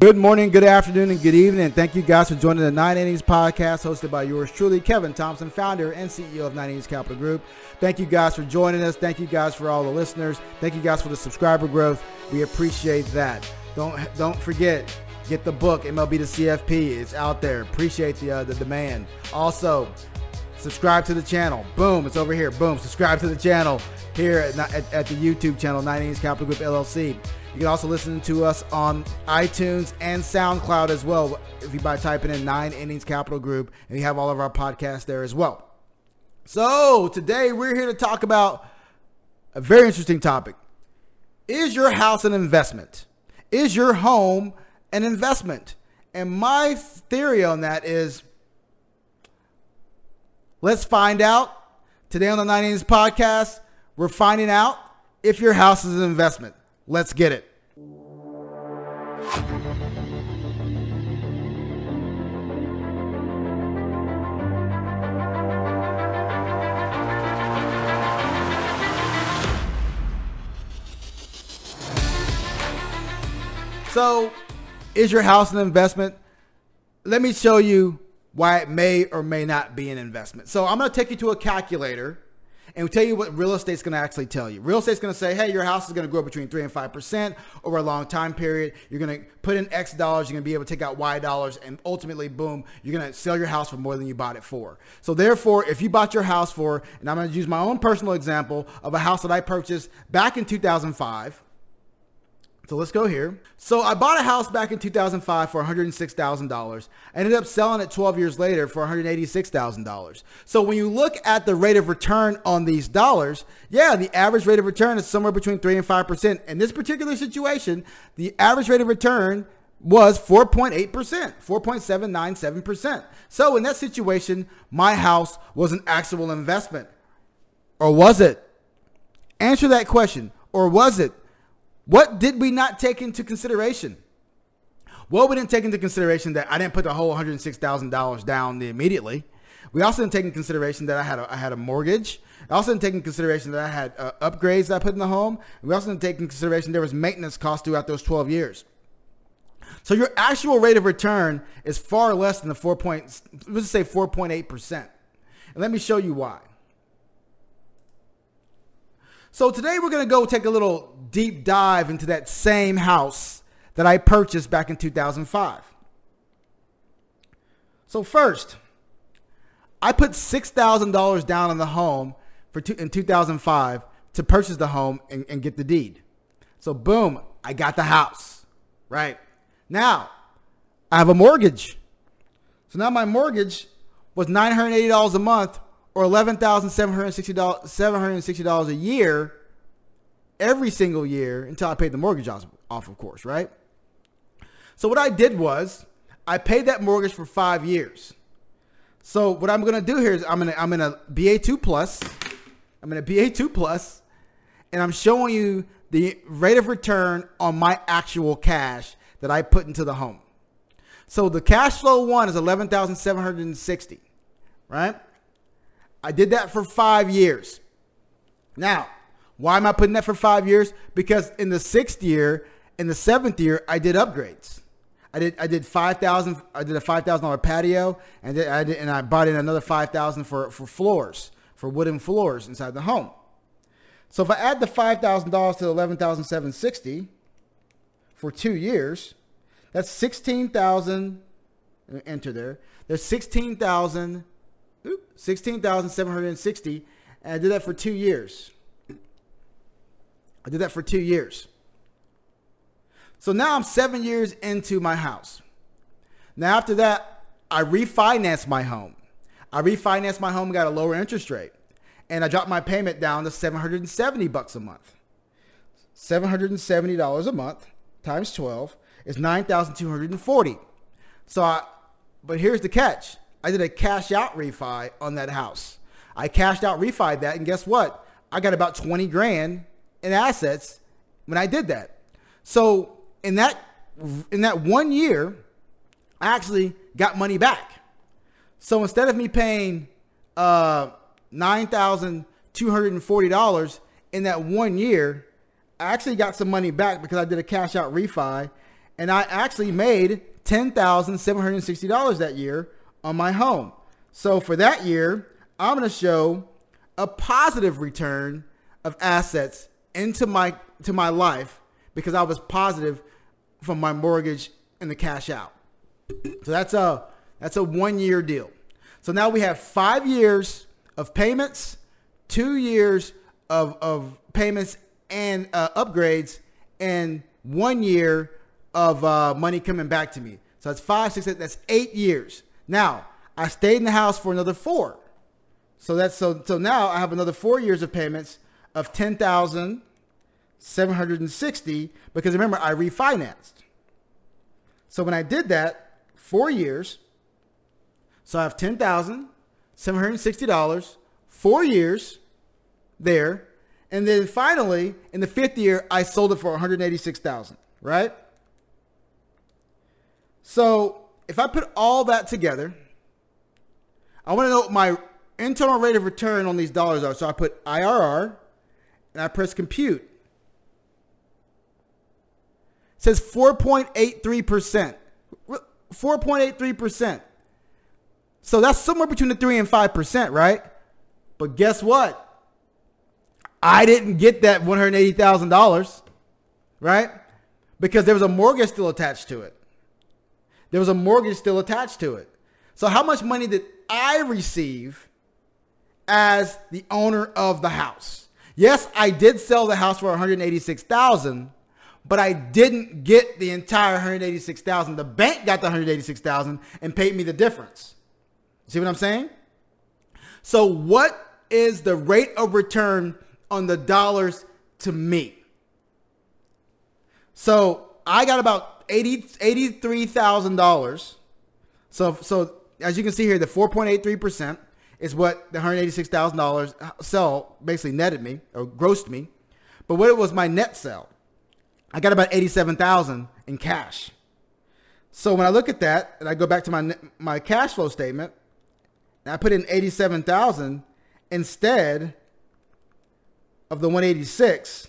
Good morning, good afternoon, and good evening. Thank you guys for joining the Nine Innings podcast hosted by yours truly, Kevin Thompson, founder and CEO of Nine Innings Capital Group. Thank you guys for joining us. Thank you guys for all the listeners. Thank you guys for the subscriber growth. We appreciate that. Don't don't forget, get the book MLB to CFP. It's out there. Appreciate the uh, the demand. Also, subscribe to the channel. Boom, it's over here. Boom, subscribe to the channel here at, at, at the YouTube channel, Nine Innings Capital Group LLC. You can also listen to us on iTunes and SoundCloud as well if you by typing in Nine Innings Capital Group, and you have all of our podcasts there as well. So today we're here to talk about a very interesting topic. Is your house an investment? Is your home an investment? And my theory on that is let's find out. Today on the Nine Innings podcast, we're finding out if your house is an investment. Let's get it. So, is your house an investment? Let me show you why it may or may not be an investment. So, I'm going to take you to a calculator and we tell you what real estate's going to actually tell you. Real estate's going to say, hey, your house is going to grow between 3 and 5% over a long time period. You're going to put in X dollars, you're going to be able to take out Y dollars, and ultimately, boom, you're going to sell your house for more than you bought it for. So therefore, if you bought your house for, and I'm going to use my own personal example of a house that I purchased back in 2005, so let's go here. So I bought a house back in 2005 for $106,000. I ended up selling it 12 years later for $186,000. So when you look at the rate of return on these dollars, yeah, the average rate of return is somewhere between 3 and 5%. In this particular situation, the average rate of return was 4.8%, 4.797%. So in that situation, my house was an actual investment. Or was it? Answer that question. Or was it? What did we not take into consideration? Well, we didn't take into consideration that I didn't put the whole $106,000 down immediately. We also didn't take into consideration that I had a, I had a mortgage. I also didn't take into consideration that I had uh, upgrades that I put in the home. We also didn't take into consideration there was maintenance costs throughout those 12 years. So your actual rate of return is far less than the 4 point, let's say 4.8%. And let me show you why. So today we're going to go take a little deep dive into that same house that I purchased back in 2005. So first, I put $6,000 down on the home for two, in 2005 to purchase the home and, and get the deed. So boom, I got the house, right? Now, I have a mortgage. So now my mortgage was $980 a month or $11,760 $760 a year every single year until I paid the mortgage off, off, of course, right? So what I did was I paid that mortgage for five years. So what I'm gonna do here is I'm gonna I'm gonna BA2 plus, I'm gonna BA2 plus, and I'm showing you the rate of return on my actual cash that I put into the home. So the cash flow one is 11,760, right? I did that for five years. Now, why am I putting that for five years? Because in the sixth year, in the seventh year, I did upgrades. I did I did five thousand. I did a five thousand dollar patio, and then I did, and I bought in another five thousand for for floors for wooden floors inside the home. So if I add the five thousand dollars to the eleven thousand seven sixty for two years, that's sixteen thousand. Enter there. There's sixteen thousand 16,760. And I did that for two years. I did that for two years. So now I'm seven years into my house. Now after that, I refinanced my home. I refinanced my home, got a lower interest rate, and I dropped my payment down to 770 bucks a month. $770 a month times 12 is 9,240. So I, but here's the catch. I did a cash out refi on that house. I cashed out refi that, and guess what? I got about 20 grand in assets when I did that. So in that in that one year, I actually got money back. So instead of me paying uh, nine thousand two hundred and forty dollars in that one year, I actually got some money back because I did a cash out refi, and I actually made $10,760 that year on my home. So for that year, I'm going to show a positive return of assets into my to my life because I was positive from my mortgage and the cash out. So that's a that's a one year deal. So now we have five years of payments, two years of of payments and uh, upgrades, and one year of uh, money coming back to me. So that's five, six, eight, that's eight years. Now I stayed in the house for another four. So that's so so now I have another four years of payments of ten thousand seven hundred and sixty because remember I refinanced. So when I did that, four years, so I have ten thousand seven hundred and sixty dollars, four years there, and then finally in the fifth year I sold it for one hundred eighty six thousand. Right. So if I put all that together, I want to know what my internal rate of return on these dollars are. So I put IRR and I press compute. It says 4.83%. 4.83%. So that's somewhere between the 3 and 5%, right? But guess what? I didn't get that $180,000, right? Because there was a mortgage still attached to it. There was a mortgage still attached to it. So how much money did I receive as the owner of the house. Yes, I did sell the house for 186,000, but I didn't get the entire 186,000. The bank got the 186,000 and paid me the difference. See what I'm saying? So what is the rate of return on the dollars to me? So I got about 80 $83,000. So so as you can see here, the 4.83% is what the $186,000 uh, sell basically netted me or grossed me. But what it was my net sell, I got about 87,000 in cash. So when I look at that and I go back to my my cash flow statement, and I put in 87,000 instead of the 186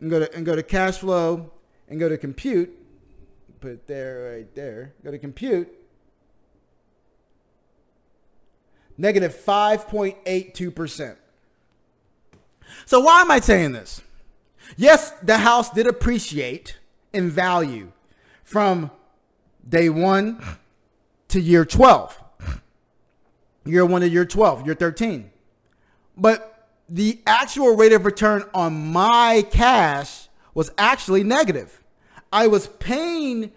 and go to and go to cash flow and go to compute, put it there right there. Go to compute negative 5.82%. So why am I saying this? Yes, the house did appreciate in value from day one to year 12. Year one to year 12, year 13. But the actual rate of return on my cash was actually negative. I was paying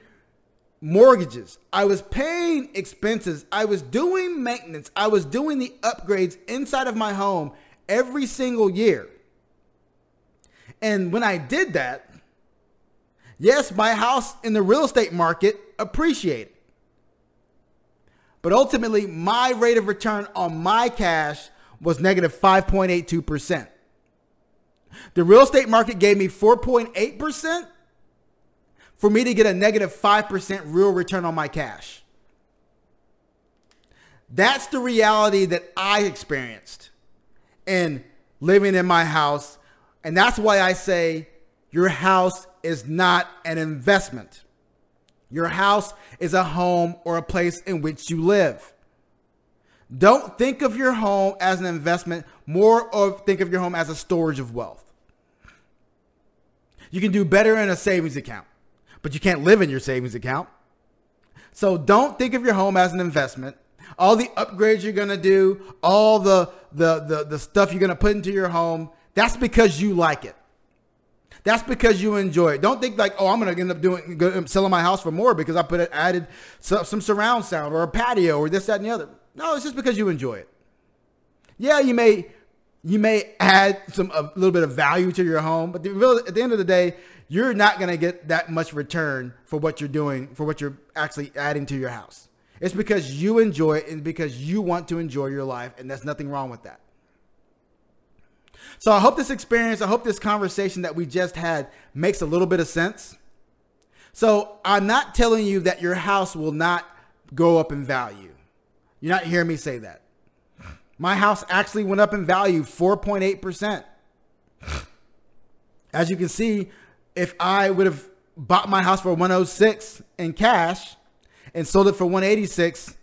mortgages. I was paying expenses. I was doing maintenance. I was doing the upgrades inside of my home every single year. And when I did that, yes, my house in the real estate market appreciated. But ultimately, my rate of return on my cash was negative 5.82%. The real estate market gave me 4.8% for me to get a negative 5% real return on my cash. That's the reality that I experienced in living in my house. And that's why I say your house is not an investment. Your house is a home or a place in which you live. Don't think of your home as an investment, more of think of your home as a storage of wealth. You can do better in a savings account but you can't live in your savings account. So don't think of your home as an investment. All the upgrades you're gonna do, all the the the, the stuff you're gonna put into your home, that's because you like it. That's because you enjoy it. Don't think like, oh, I'm gonna end up doing um, selling my house for more because I put it added some surround sound or a patio or this, that, and the other. No, it's just because you enjoy it. Yeah, you may you may add some a little bit of value to your home, but the, at the end of the day, you're not going to get that much return for what you're doing, for what you're actually adding to your house. It's because you enjoy it and because you want to enjoy your life, and there's nothing wrong with that. So I hope this experience, I hope this conversation that we just had makes a little bit of sense. So I'm not telling you that your house will not go up in value. You're not hearing me say that. My house actually went up in value 4.8%. As you can see, if I would have bought my house for 106 in cash and sold it for 186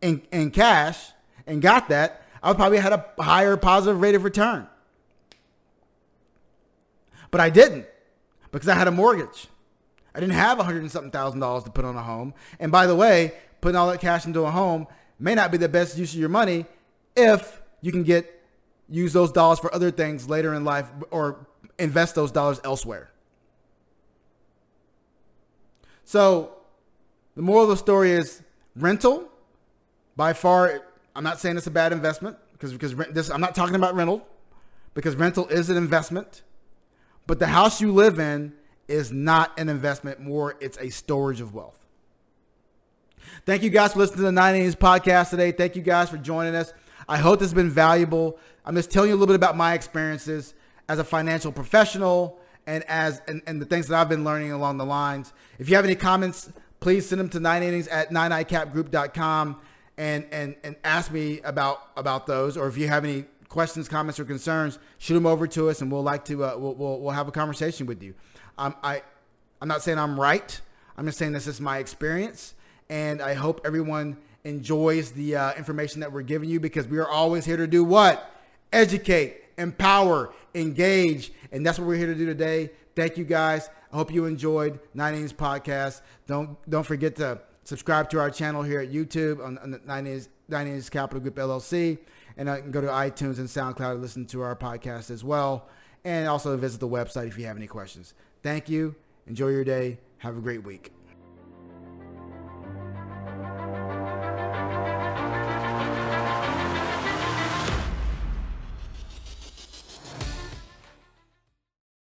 in, in cash and got that, I would probably had a higher positive rate of return. But I didn't because I had a mortgage. I didn't have a hundred and something thousand dollars to put on a home. And by the way, putting all that cash into a home may not be the best use of your money if you can get use those dollars for other things later in life or invest those dollars elsewhere. So the moral of the story is rental by far I'm not saying it's a bad investment because because this I'm not talking about rental because rental is an investment. But the house you live in is not an investment, more it's a storage of wealth. Thank you guys for listening to the Nine Innings podcast today. Thank you guys for joining us. I hope this has been valuable. I'm just telling you a little bit about my experiences as a financial professional and as and, and the things that I've been learning along the lines. If you have any comments, please send them to Nine Innings at 9icapgroup.com and and and ask me about about those. Or if you have any questions, comments, or concerns, shoot them over to us, and we'll like to uh, we'll, we'll, we'll have a conversation with you. Um, I I'm not saying I'm right. I'm just saying this is my experience, and I hope everyone enjoys the uh, information that we're giving you because we are always here to do what? Educate, empower, engage, and that's what we're here to do today. Thank you guys. I hope you enjoyed Nine Innings podcast. Don't don't forget to subscribe to our channel here at YouTube on, on the Nine Innings, Nine Innings Capital Group LLC. And I can go to iTunes and SoundCloud to listen to our podcast as well. And also visit the website if you have any questions. Thank you. Enjoy your day. Have a great week.